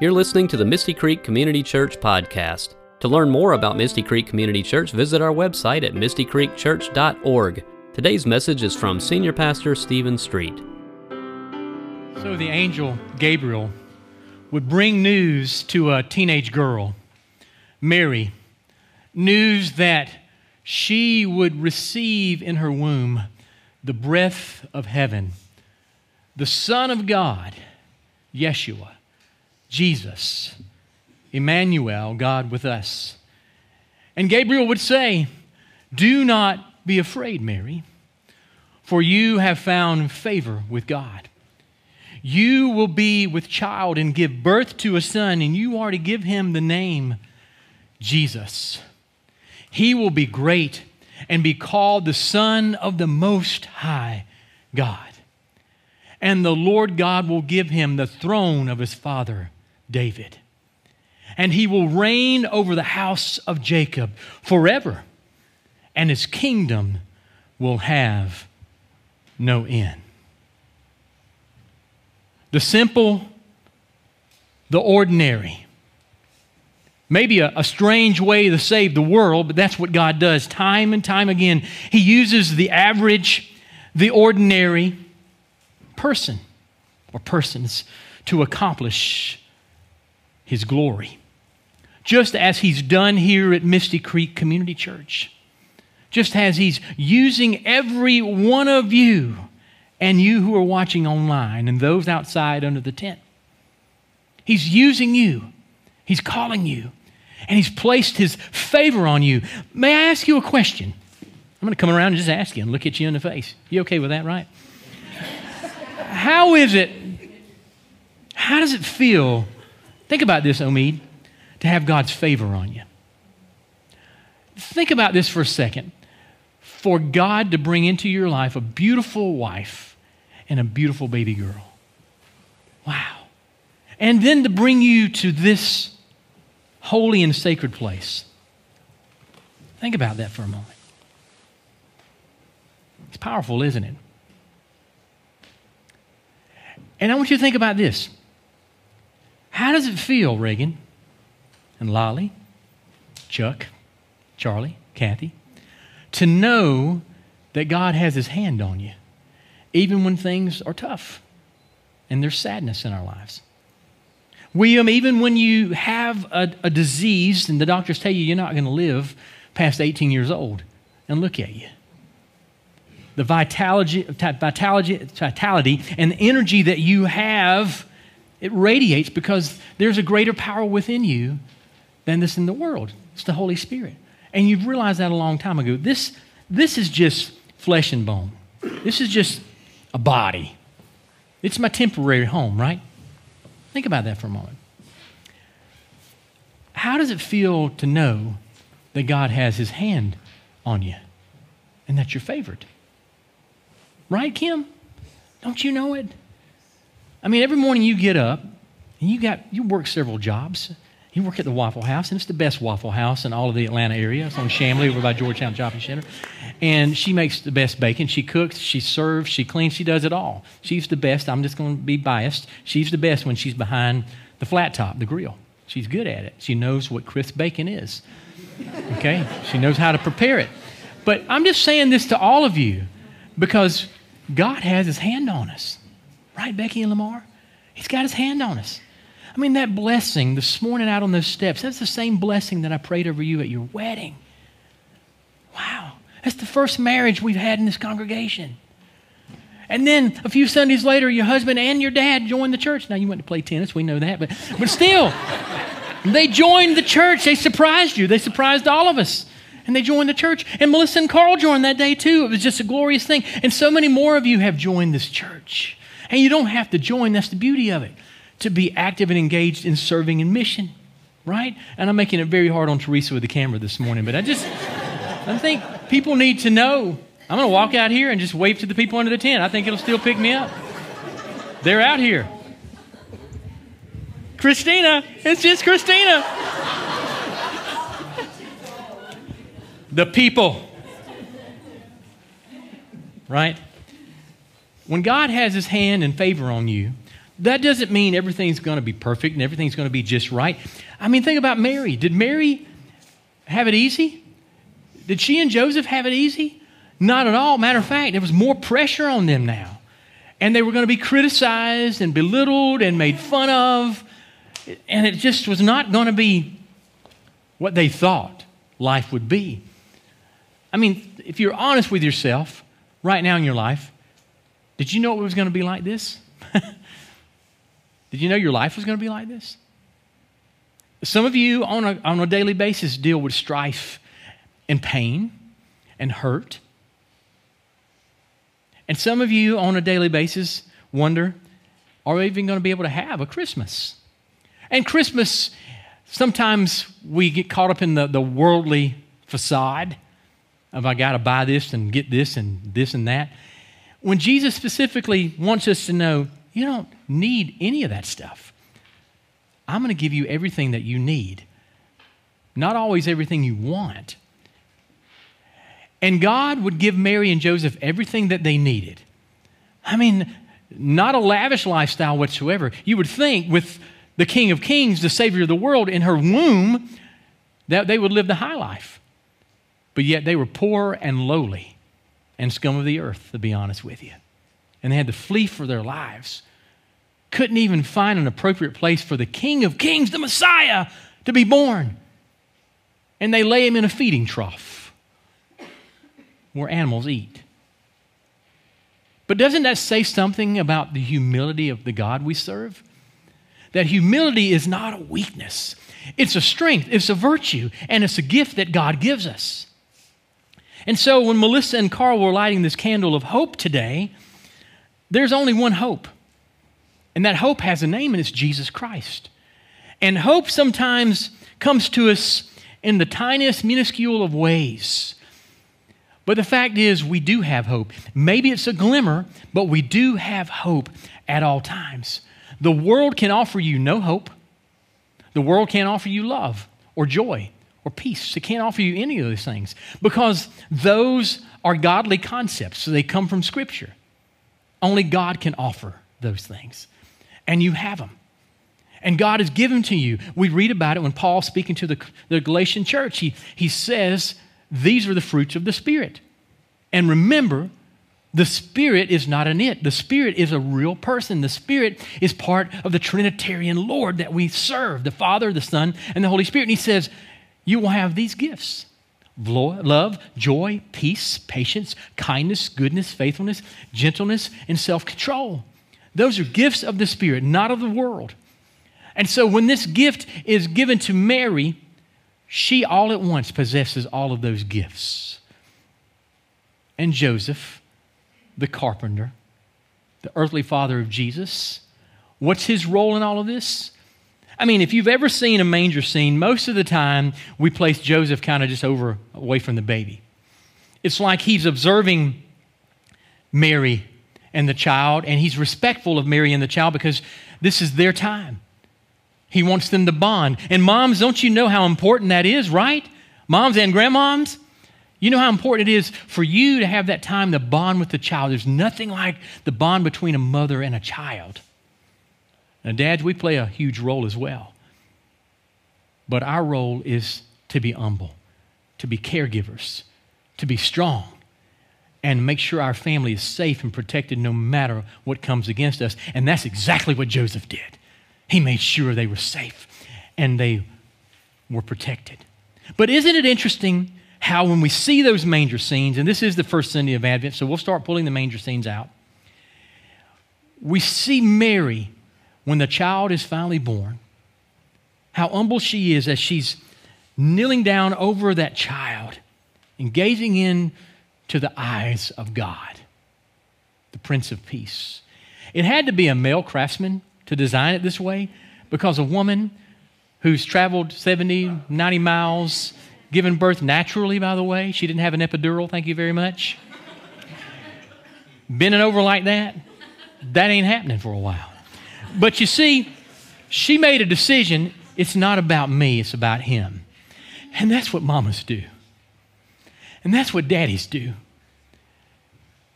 You're listening to the Misty Creek Community Church podcast. To learn more about Misty Creek Community Church, visit our website at mistycreekchurch.org. Today's message is from Senior Pastor Stephen Street. So the angel Gabriel would bring news to a teenage girl, Mary, news that she would receive in her womb the breath of heaven, the Son of God, Yeshua, Jesus, Emmanuel, God with us. And Gabriel would say, Do not be afraid, Mary, for you have found favor with God. You will be with child and give birth to a son, and you are to give him the name Jesus. He will be great and be called the Son of the Most High God. And the Lord God will give him the throne of his father David. And he will reign over the house of Jacob forever, and his kingdom will have no end the simple, the ordinary. Maybe a, a, strange way to save the world, but that's what God does time and time again. He uses the average, the ordinary person or persons to accomplish His glory. Just as He's done here at Misty Creek Community Church. Just as He's using every one of you and you who are watching online and those outside under the tent. He's using you, He's calling you, and He's placed His favor on you. May I ask you a question? I'm going to come around and just ask you and look at you in the face. You okay with that, right? How is it? How does it feel? Think about this, Omid, to have God's favor on you. Think about this for a second for God to bring into your life a beautiful wife and a beautiful baby girl. Wow. And then to bring you to this holy and sacred place. Think about that for a moment. It's powerful, isn't it? And I want you to think about this. How does it feel, Reagan and Lolly, Chuck, Charlie, Kathy? to know that God has His hand on you, even when things are tough and there's sadness in our lives. William, even when you have a, a disease and the doctors tell you you're not going to live past 18 years old, and look at you. The vitality, vitality, vitality and the energy that you have, it radiates because there's a greater power within you than this in the world. It's the Holy Spirit. And you've realized that a long time ago. This, this is just flesh and bone. This is just a body. It's my temporary home, right? Think about that for a moment. How does it feel to know that God has his hand on you and that you're favored? Right, Kim? Don't you know it? I mean, every morning you get up and you got you work several jobs. You work at the Waffle House, and it's the best Waffle House in all of the Atlanta area. It's on Chamblee over by Georgetown Shopping Center. And she makes the best bacon. She cooks, she serves, she cleans, she does it all. She's the best. I'm just going to be biased. She's the best when she's behind the flat top, the grill. She's good at it. She knows what crisp bacon is. Okay? She knows how to prepare it. But I'm just saying this to all of you because God has his hand on us. Right, Becky and Lamar? He's got his hand on us. I mean, that blessing this morning out on those steps, that's the same blessing that I prayed over you at your wedding. Wow. That's the first marriage we've had in this congregation. And then a few Sundays later, your husband and your dad joined the church. Now, you went to play tennis, we know that, but, but still, they joined the church. They surprised you, they surprised all of us. And they joined the church. And Melissa and Carl joined that day too. It was just a glorious thing. And so many more of you have joined this church. And you don't have to join, that's the beauty of it to be active and engaged in serving and mission, right? And I'm making it very hard on Teresa with the camera this morning, but I just, I think people need to know. I'm going to walk out here and just wave to the people under the tent. I think it'll still pick me up. They're out here. Christina, it's just Christina. the people. Right? When God has his hand and favor on you, that doesn't mean everything's going to be perfect and everything's going to be just right. I mean, think about Mary. Did Mary have it easy? Did she and Joseph have it easy? Not at all. Matter of fact, there was more pressure on them now. And they were going to be criticized and belittled and made fun of. And it just was not going to be what they thought life would be. I mean, if you're honest with yourself right now in your life, did you know it was going to be like this? did you know your life was going to be like this? Some of you on a, on a daily basis deal with strife and pain and hurt. And some of you on a daily basis wonder are we even going to be able to have a Christmas? And Christmas, sometimes we get caught up in the, the worldly facade of I got to buy this and get this and this and that. When Jesus specifically wants us to know, you don't need any of that stuff. I'm going to give you everything that you need, not always everything you want. And God would give Mary and Joseph everything that they needed. I mean, not a lavish lifestyle whatsoever. You would think with the King of Kings, the Savior of the world, in her womb, that they would live the high life. But yet they were poor and lowly and scum of the earth, to be honest with you. And they had to flee for their lives. Couldn't even find an appropriate place for the King of Kings, the Messiah, to be born. And they lay him in a feeding trough where animals eat. But doesn't that say something about the humility of the God we serve? that humility is not a weakness, it's a strength, it's a virtue, and it's a gift that God gives us. And so when Melissa and Carl were lighting this candle of hope today, there's only one hope. And that hope has a name, and it's Jesus Christ. And hope sometimes comes to us in the tiniest, minuscule of ways. But the fact is, we do have hope. Maybe it's a glimmer, but we do have hope at all times. The world can offer you no hope. The world can't offer you love or joy or peace. It can't offer you any of those things because those are godly concepts. So they come from Scripture. Only God can offer those things. And you have them. And God has given to you. We read about it when Paul, speaking to the, the Galatian church, he, he says, These are the fruits of the Spirit. And remember, the Spirit is not an it. The Spirit is a real person. The Spirit is part of the Trinitarian Lord that we serve the Father, the Son, and the Holy Spirit. And He says, You will have these gifts love, joy, peace, patience, kindness, goodness, faithfulness, gentleness, and self control. Those are gifts of the Spirit, not of the world. And so when this gift is given to Mary, she all at once possesses all of those gifts. And Joseph, the carpenter, the earthly father of Jesus. What's his role in all of this? I mean, if you've ever seen a manger scene, most of the time we place Joseph kind of just over away from the baby. It's like he's observing Mary and the child, and he's respectful of Mary and the child because this is their time. He wants them to bond. And moms, don't you know how important that is, right? Moms and grandmoms? You know how important it is for you to have that time to bond with the child. There's nothing like the bond between a mother and a child. Now, dads, we play a huge role as well. But our role is to be humble, to be caregivers, to be strong, and make sure our family is safe and protected no matter what comes against us. And that's exactly what Joseph did. He made sure they were safe and they were protected. But isn't it interesting how when we see those manger scenes, and this is the first Sunday of Advent, so we'll start pulling the manger scenes out. We see Mary when the child is finally born, how humble she is as she's kneeling down over that child and gazing in to the eyes of God, the Prince of Peace. It had to be a male craftsman to design it this way because a woman who's traveled 70, 90 miles given birth naturally, by the way. She didn't have an epidural, thank you very much. Bending over like that, that ain't happening for a while. But you see, she made a decision it's not about me, it's about him. And that's what mamas do. And that's what daddies do.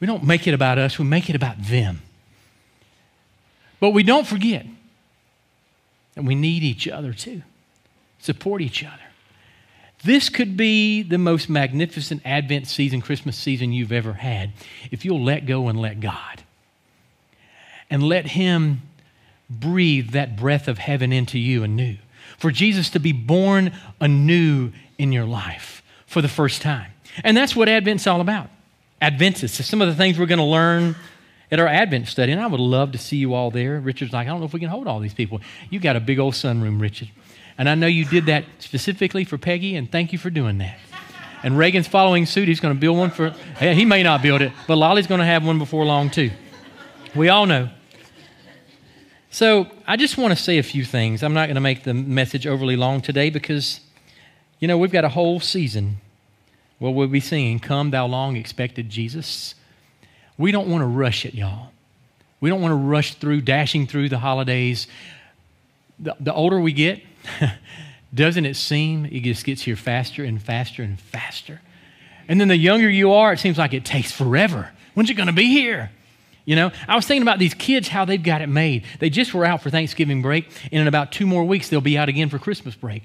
We don't make it about us, we make it about them. But we don't forget that we need each other too, support each other. This could be the most magnificent Advent season, Christmas season you've ever had if you'll let go and let God. And let Him breathe that breath of heaven into you anew. For Jesus to be born anew in your life for the first time. And that's what Advent's all about. Adventus. Some of the things we're going to learn at our Advent study, and I would love to see you all there. Richard's like, I don't know if we can hold all these people. You got a big old sunroom, Richard. And I know you did that specifically for Peggy, and thank you for doing that. And Reagan's following suit. He's going to build one for, he may not build it, but Lolly's going to have one before long, too. We all know. So I just want to say a few things. I'm not going to make the message overly long today because, you know, we've got a whole season where we'll be singing, Come, Thou Long Expected Jesus. We don't want to rush it, y'all. We don't want to rush through, dashing through the holidays. The, the older we get, Doesn't it seem it just gets here faster and faster and faster? And then the younger you are, it seems like it takes forever. When's it going to be here? You know, I was thinking about these kids, how they've got it made. They just were out for Thanksgiving break, and in about two more weeks, they'll be out again for Christmas break.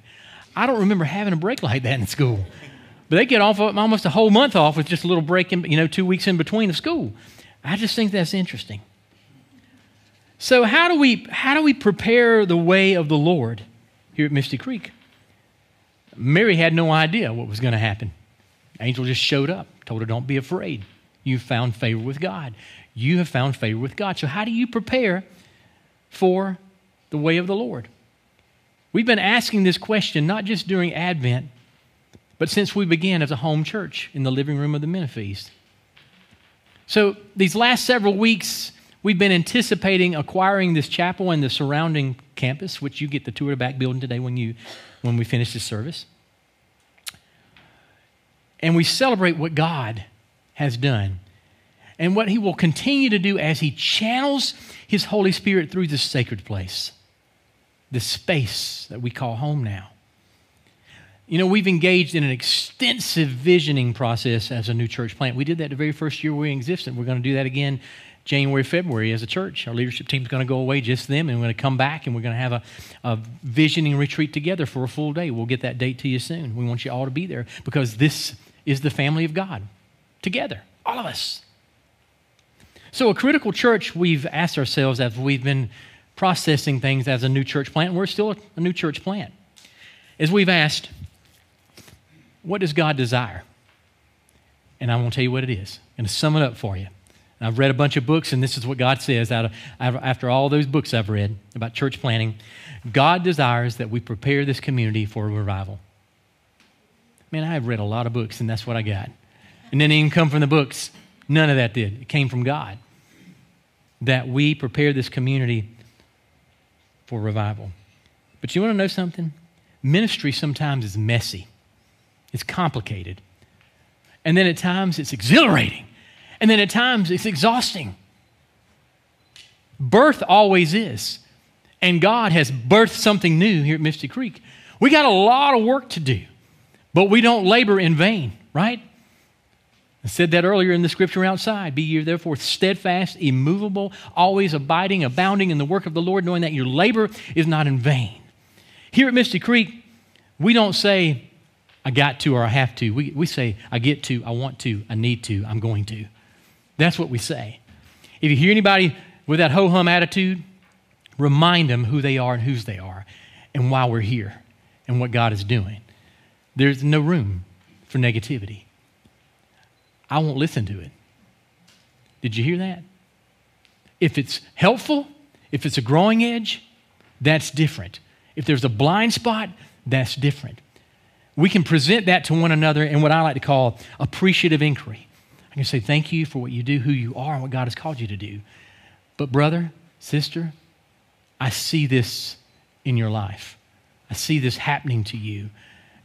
I don't remember having a break like that in school. But they get off almost a whole month off with just a little break, in, you know, two weeks in between of school. I just think that's interesting. So how do we how do we prepare the way of the Lord? here at Misty Creek. Mary had no idea what was going to happen. Angel just showed up, told her, Don't be afraid. You've found favor with God. You have found favor with God. So, how do you prepare for the way of the Lord? We've been asking this question not just during Advent, but since we began as a home church in the living room of the Menifees. So, these last several weeks, We've been anticipating acquiring this chapel and the surrounding campus, which you get the tour of the back building today when, you, when we finish this service. And we celebrate what God has done and what He will continue to do as He channels His Holy Spirit through this sacred place, this space that we call home now. You know, we've engaged in an extensive visioning process as a new church plant. We did that the very first year we existed. We're going to do that again January, February as a church. Our leadership team is going to go away, just them, and we're going to come back and we're going to have a, a visioning retreat together for a full day. We'll get that date to you soon. We want you all to be there because this is the family of God together, all of us. So, a critical church, we've asked ourselves as we've been processing things as a new church plant, we're still a new church plant, is we've asked, what does God desire? And I'm going to tell you what it is. I'm going to sum it up for you. I've read a bunch of books, and this is what God says out of, after all those books I've read about church planting. God desires that we prepare this community for revival. Man, I have read a lot of books, and that's what I got. And then it didn't come from the books. None of that did. It came from God. That we prepare this community for revival. But you want to know something? Ministry sometimes is messy, it's complicated. And then at times it's exhilarating. And then at times it's exhausting. Birth always is. And God has birthed something new here at Misty Creek. We got a lot of work to do, but we don't labor in vain, right? I said that earlier in the scripture outside. Be ye therefore steadfast, immovable, always abiding, abounding in the work of the Lord, knowing that your labor is not in vain. Here at Misty Creek, we don't say, I got to or I have to. We, we say, I get to, I want to, I need to, I'm going to. That's what we say. If you hear anybody with that ho hum attitude, remind them who they are and whose they are and why we're here and what God is doing. There's no room for negativity. I won't listen to it. Did you hear that? If it's helpful, if it's a growing edge, that's different. If there's a blind spot, that's different. We can present that to one another in what I like to call appreciative inquiry. I can say, Thank you for what you do, who you are, and what God has called you to do. But, brother, sister, I see this in your life. I see this happening to you.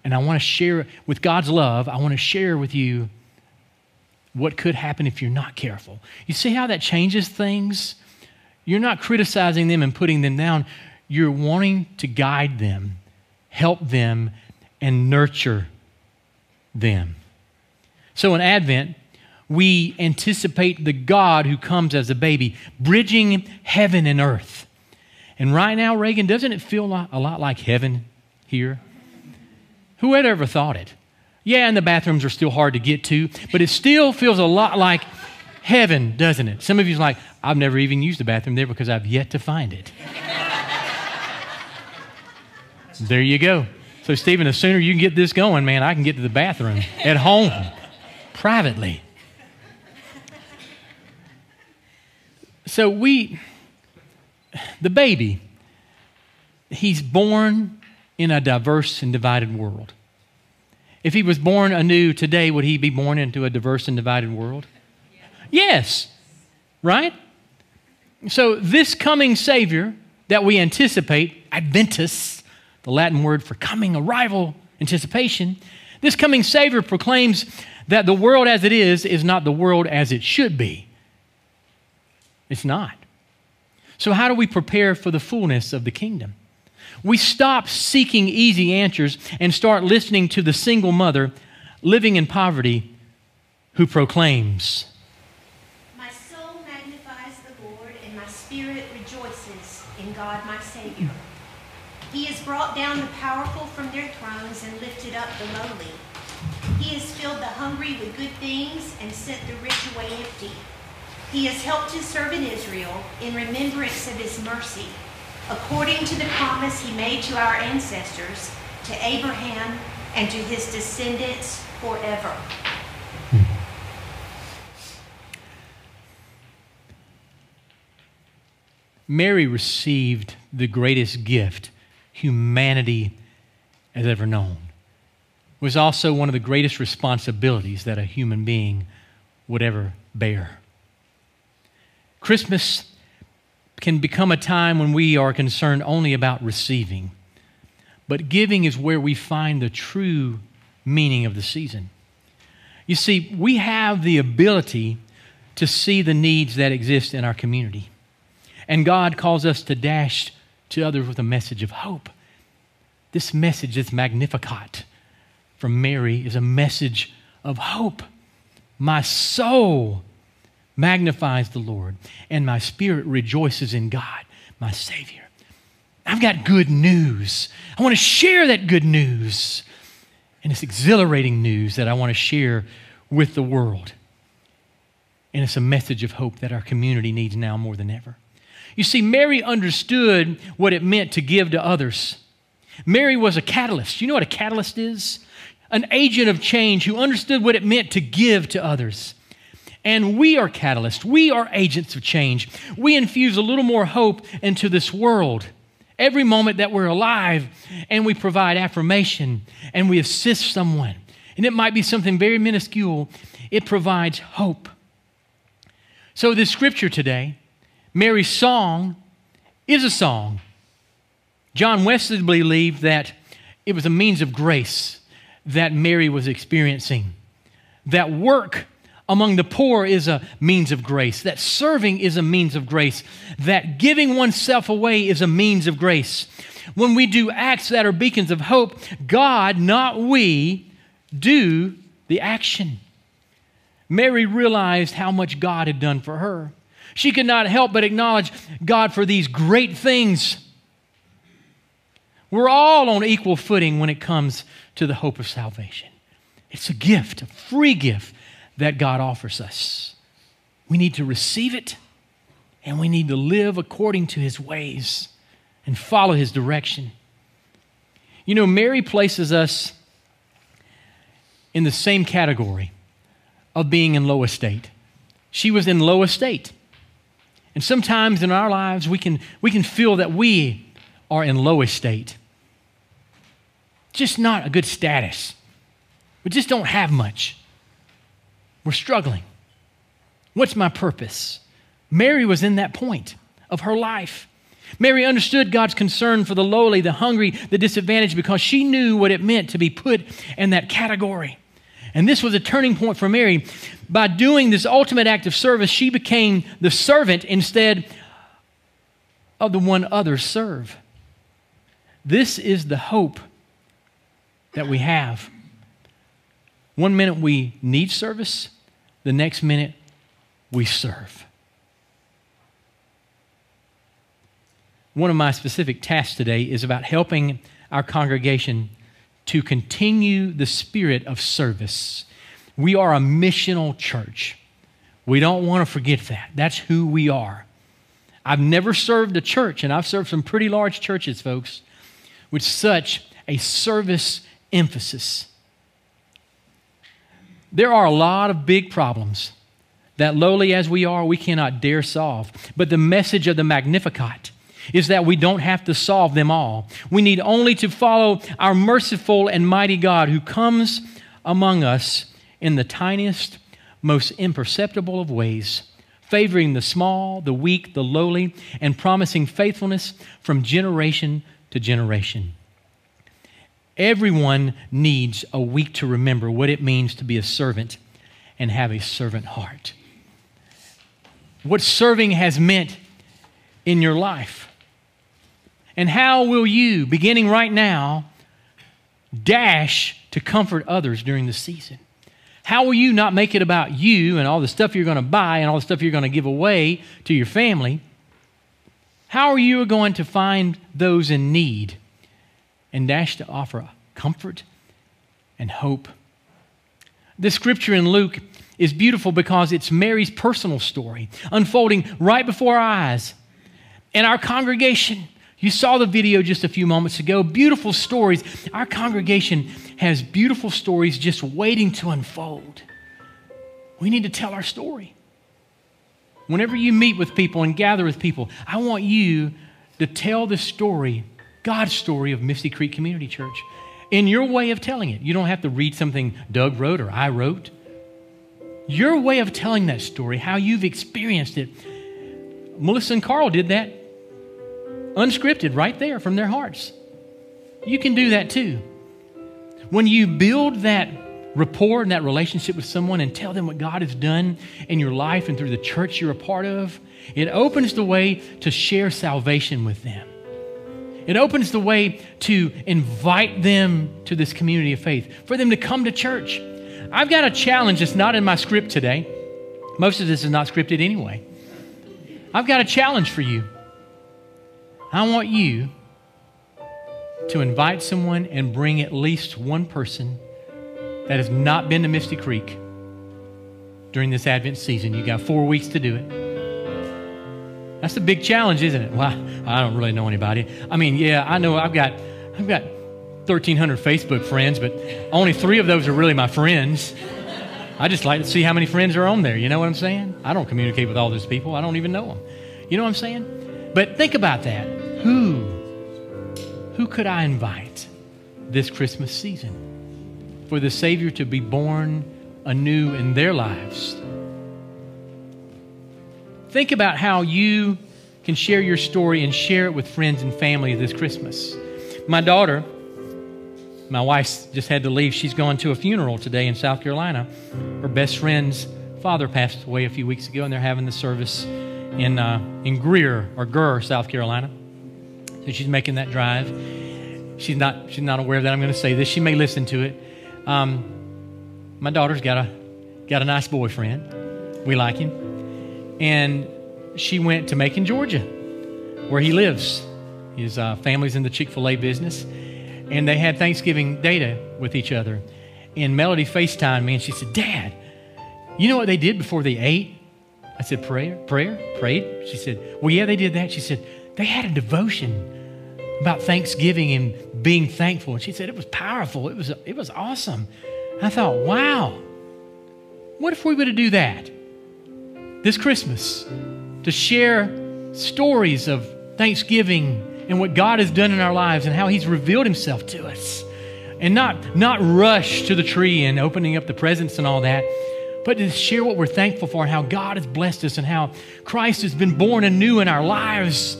And I want to share, with God's love, I want to share with you what could happen if you're not careful. You see how that changes things? You're not criticizing them and putting them down. You're wanting to guide them, help them, and nurture them. So in Advent, we anticipate the God who comes as a baby, bridging heaven and earth. And right now, Reagan, doesn't it feel a lot like heaven here? Who had ever thought it? Yeah, and the bathrooms are still hard to get to, but it still feels a lot like heaven, doesn't it? Some of you's like, I've never even used the bathroom there because I've yet to find it. there you go. So, Stephen, the sooner you can get this going, man, I can get to the bathroom at home, privately. So, we, the baby, he's born in a diverse and divided world. If he was born anew today, would he be born into a diverse and divided world? Yes. Right? So, this coming Savior that we anticipate, Adventus, the Latin word for coming, arrival, anticipation, this coming Savior proclaims that the world as it is is not the world as it should be. It's not. So, how do we prepare for the fullness of the kingdom? We stop seeking easy answers and start listening to the single mother living in poverty who proclaims, My soul magnifies the Lord, and my spirit rejoices in God my Savior. He has brought down the powerful from their thrones and lifted up the lowly. He has filled the hungry with good things and sent the rich away empty. He has helped his servant Israel in remembrance of his mercy according to the promise he made to our ancestors, to Abraham, and to his descendants forever. Hmm. Mary received the greatest gift humanity has ever known. It was also one of the greatest responsibilities that a human being would ever bear. Christmas can become a time when we are concerned only about receiving. But giving is where we find the true meaning of the season. You see, we have the ability to see the needs that exist in our community. And God calls us to dash to others with a message of hope. This message, this Magnificat from Mary, is a message of hope. My soul magnifies the Lord, and my spirit rejoices in God, my Savior. I've got good news. I want to share that good news. And it's exhilarating news that I want to share with the world. And it's a message of hope that our community needs now more than ever. You see, Mary understood what it meant to give to others. Mary was a catalyst. You know what a catalyst is? An agent of change who understood what it meant to give to others. And we are catalysts. We are agents of change. We infuse a little more hope into this world every moment that we're alive, and we provide affirmation and we assist someone. And it might be something very minuscule, it provides hope. So, this scripture today, Mary's song, is a song. John Wesley believed that it was a means of grace that Mary was experiencing. That work among the poor is a means of grace, that serving is a means of grace, that giving oneself away is a means of grace. When we do acts that are beacons of hope, God, not we, do the action. Mary realized how much God had done for her. She could not help but acknowledge God for these great things. We're all on equal footing when it comes to the hope of salvation. It's a gift, a free gift that God offers us. We need to receive it and we need to live according to his ways and follow his direction. You know, Mary places us in the same category of being in low estate. She was in low estate. And sometimes in our lives, we can, we can feel that we are in low estate. Just not a good status. We just don't have much. We're struggling. What's my purpose? Mary was in that point of her life. Mary understood God's concern for the lowly, the hungry, the disadvantaged because she knew what it meant to be put in that category. And this was a turning point for Mary. By doing this ultimate act of service, she became the servant instead of the one others serve. This is the hope that we have. One minute we need service, the next minute we serve. One of my specific tasks today is about helping our congregation to continue the spirit of service. We are a missional church. We don't want to forget that. That's who we are. I've never served a church, and I've served some pretty large churches, folks, with such a service emphasis. There are a lot of big problems that, lowly as we are, we cannot dare solve. But the message of the Magnificat is that we don't have to solve them all. We need only to follow our merciful and mighty God who comes among us in the tiniest, most imperceptible of ways, favoring the small, the weak, the lowly, and promising faithfulness from generation to generation. Everyone needs a week to remember what it means to be a servant and have a servant heart. What serving has meant in your life. And how will you, beginning right now, dash to comfort others during the season? How will you not make it about you and all the stuff you're going to buy and all the stuff you're going to give away to your family? How are you going to find those in need and dash to offer comfort and hope? The scripture in Luke is beautiful because it's Mary's personal story unfolding right before our eyes. And our congregation you saw the video just a few moments ago. Beautiful stories. Our congregation has beautiful stories just waiting to unfold. We need to tell our story. Whenever you meet with people and gather with people, I want you to tell the story, God's story of Misty Creek Community Church, in your way of telling it. You don't have to read something Doug wrote or I wrote. Your way of telling that story, how you've experienced it. Melissa and Carl did that unscripted right there from their hearts. You can do that too. When you build that rapport and that relationship with someone and tell them what God has done in your life and through the church you're a part of, it opens the way to share salvation with them. It opens the way to invite them to this community of faith, for them to come to church. I've got a challenge that's not in my script today. Most of this is not scripted anyway. I've got a challenge for you. I want you to invite someone and bring at least one person that has not been to Misty Creek during this Advent season. You got four weeks to do it. That's a big challenge, isn't it? Well, I don't really know anybody. I mean, yeah, I know I've got I've got 1,300 Facebook friends, but only three of those are really my friends. I just like to see how many friends are on there. You know what I'm saying? I don't communicate with all those people. I don't even know them. You know what I'm saying? But think about that. Who? Who could I invite this Christmas season for the Savior to be born anew in their lives? Think about how you can share your story and share it with friends and family this Christmas. My daughter, my wife just had to leave. She's going to a funeral today in South Carolina. Her best friend's father passed away a few weeks ago, and they're having the service in, uh, in Greer or Gurr, South Carolina. So she's making that drive. She's not, she's not aware that I'm going to say this. She may listen to it. Um, my daughter's got a, got a nice boyfriend. We like him. And she went to Macon, Georgia, where he lives. His uh, family's in the Chick fil A business. And they had Thanksgiving data with each other. And Melody FaceTimed me and she said, Dad, you know what they did before they ate? I said, Prayer? Prayer? Prayed? She said, Well, yeah, they did that. She said, They had a devotion about Thanksgiving and being thankful. And she said it was powerful. It was, it was awesome. I thought, wow, what if we were to do that this Christmas? To share stories of Thanksgiving and what God has done in our lives and how He's revealed Himself to us. And not, not rush to the tree and opening up the presents and all that, but to share what we're thankful for and how God has blessed us and how Christ has been born anew in our lives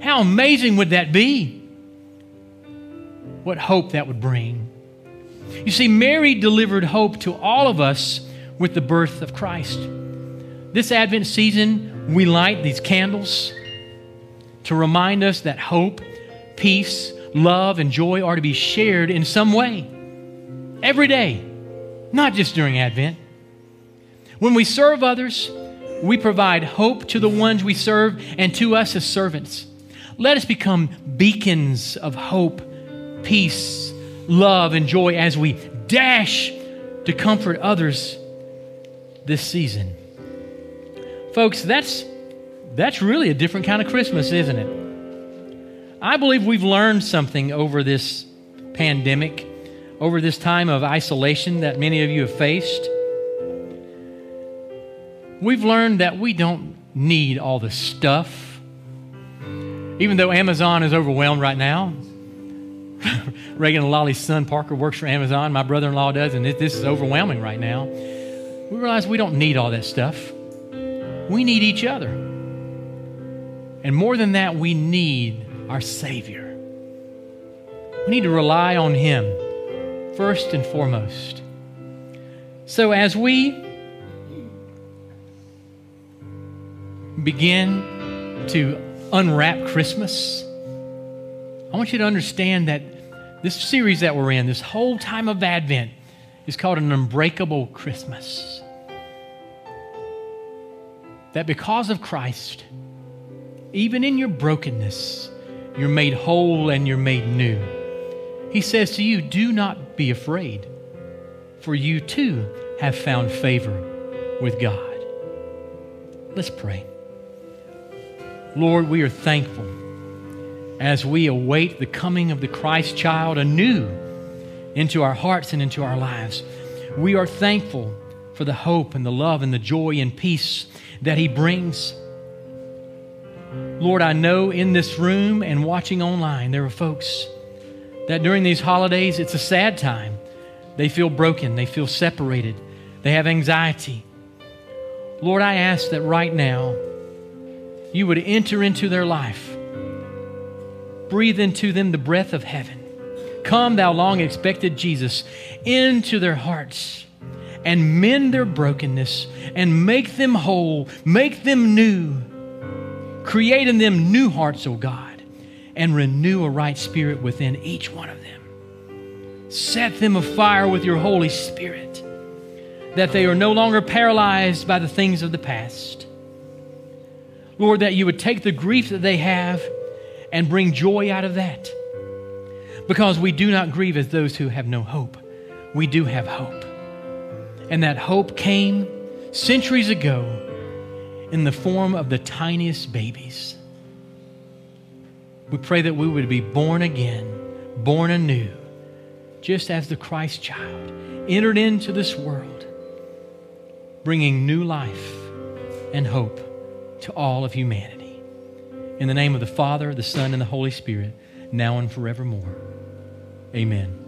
how amazing would that be? What hope that would bring. You see, Mary delivered hope to all of us with the birth of Christ. This Advent season, we light these candles to remind us that hope, peace, love, and joy are to be shared in some way every day, not just during Advent. When we serve others, we provide hope to the ones we serve and to us as servants. Let us become beacons of hope, peace, love, and joy as we dash to comfort others this season. Folks, that's, that's really a different kind of Christmas, isn't it? I believe we've learned something over this pandemic, over this time of isolation that many of you have faced. We've learned that we don't need all the stuff. Even though Amazon is overwhelmed right now, Reagan and Lolly's son Parker works for Amazon. My brother in law does, and this is overwhelming right now. We realize we don't need all that stuff. We need each other. And more than that, we need our Savior. We need to rely on Him first and foremost. So as we begin to unwrap Christmas, I want you to understand that this series that we're in, this whole time of Advent, is called an unbreakable Christmas. That because of Christ, even in your brokenness, you're made whole and you're made new. He says to you, Do not be afraid, for you too have found favor with God. Let's pray. Lord, we are thankful as we await the coming of the Christ child anew into our hearts and into our lives. We are thankful for the hope and the love and the joy and peace that He brings. Lord, I know in this room and watching online, there are folks that during these holidays, it's a sad time. They feel broken, they feel separated, they have anxiety. Lord, I ask that right now, you would enter into their life. Breathe into them the breath of heaven. Come, thou long expected Jesus, into their hearts and mend their brokenness and make them whole, make them new. Create in them new hearts, O God, and renew a right spirit within each one of them. Set them afire with your Holy Spirit, that they are no longer paralyzed by the things of the past Lord, that you would take the grief that they have and bring joy out of that. Because we do not grieve as those who have no hope. We do have hope. And that hope came centuries ago in the form of the tiniest babies. We pray that we would be born again, born anew, just as the Christ child entered into this world, bringing new life and hope to all of humanity. In the name of the Father, the Son, and the Holy Spirit, now and forevermore. Amen.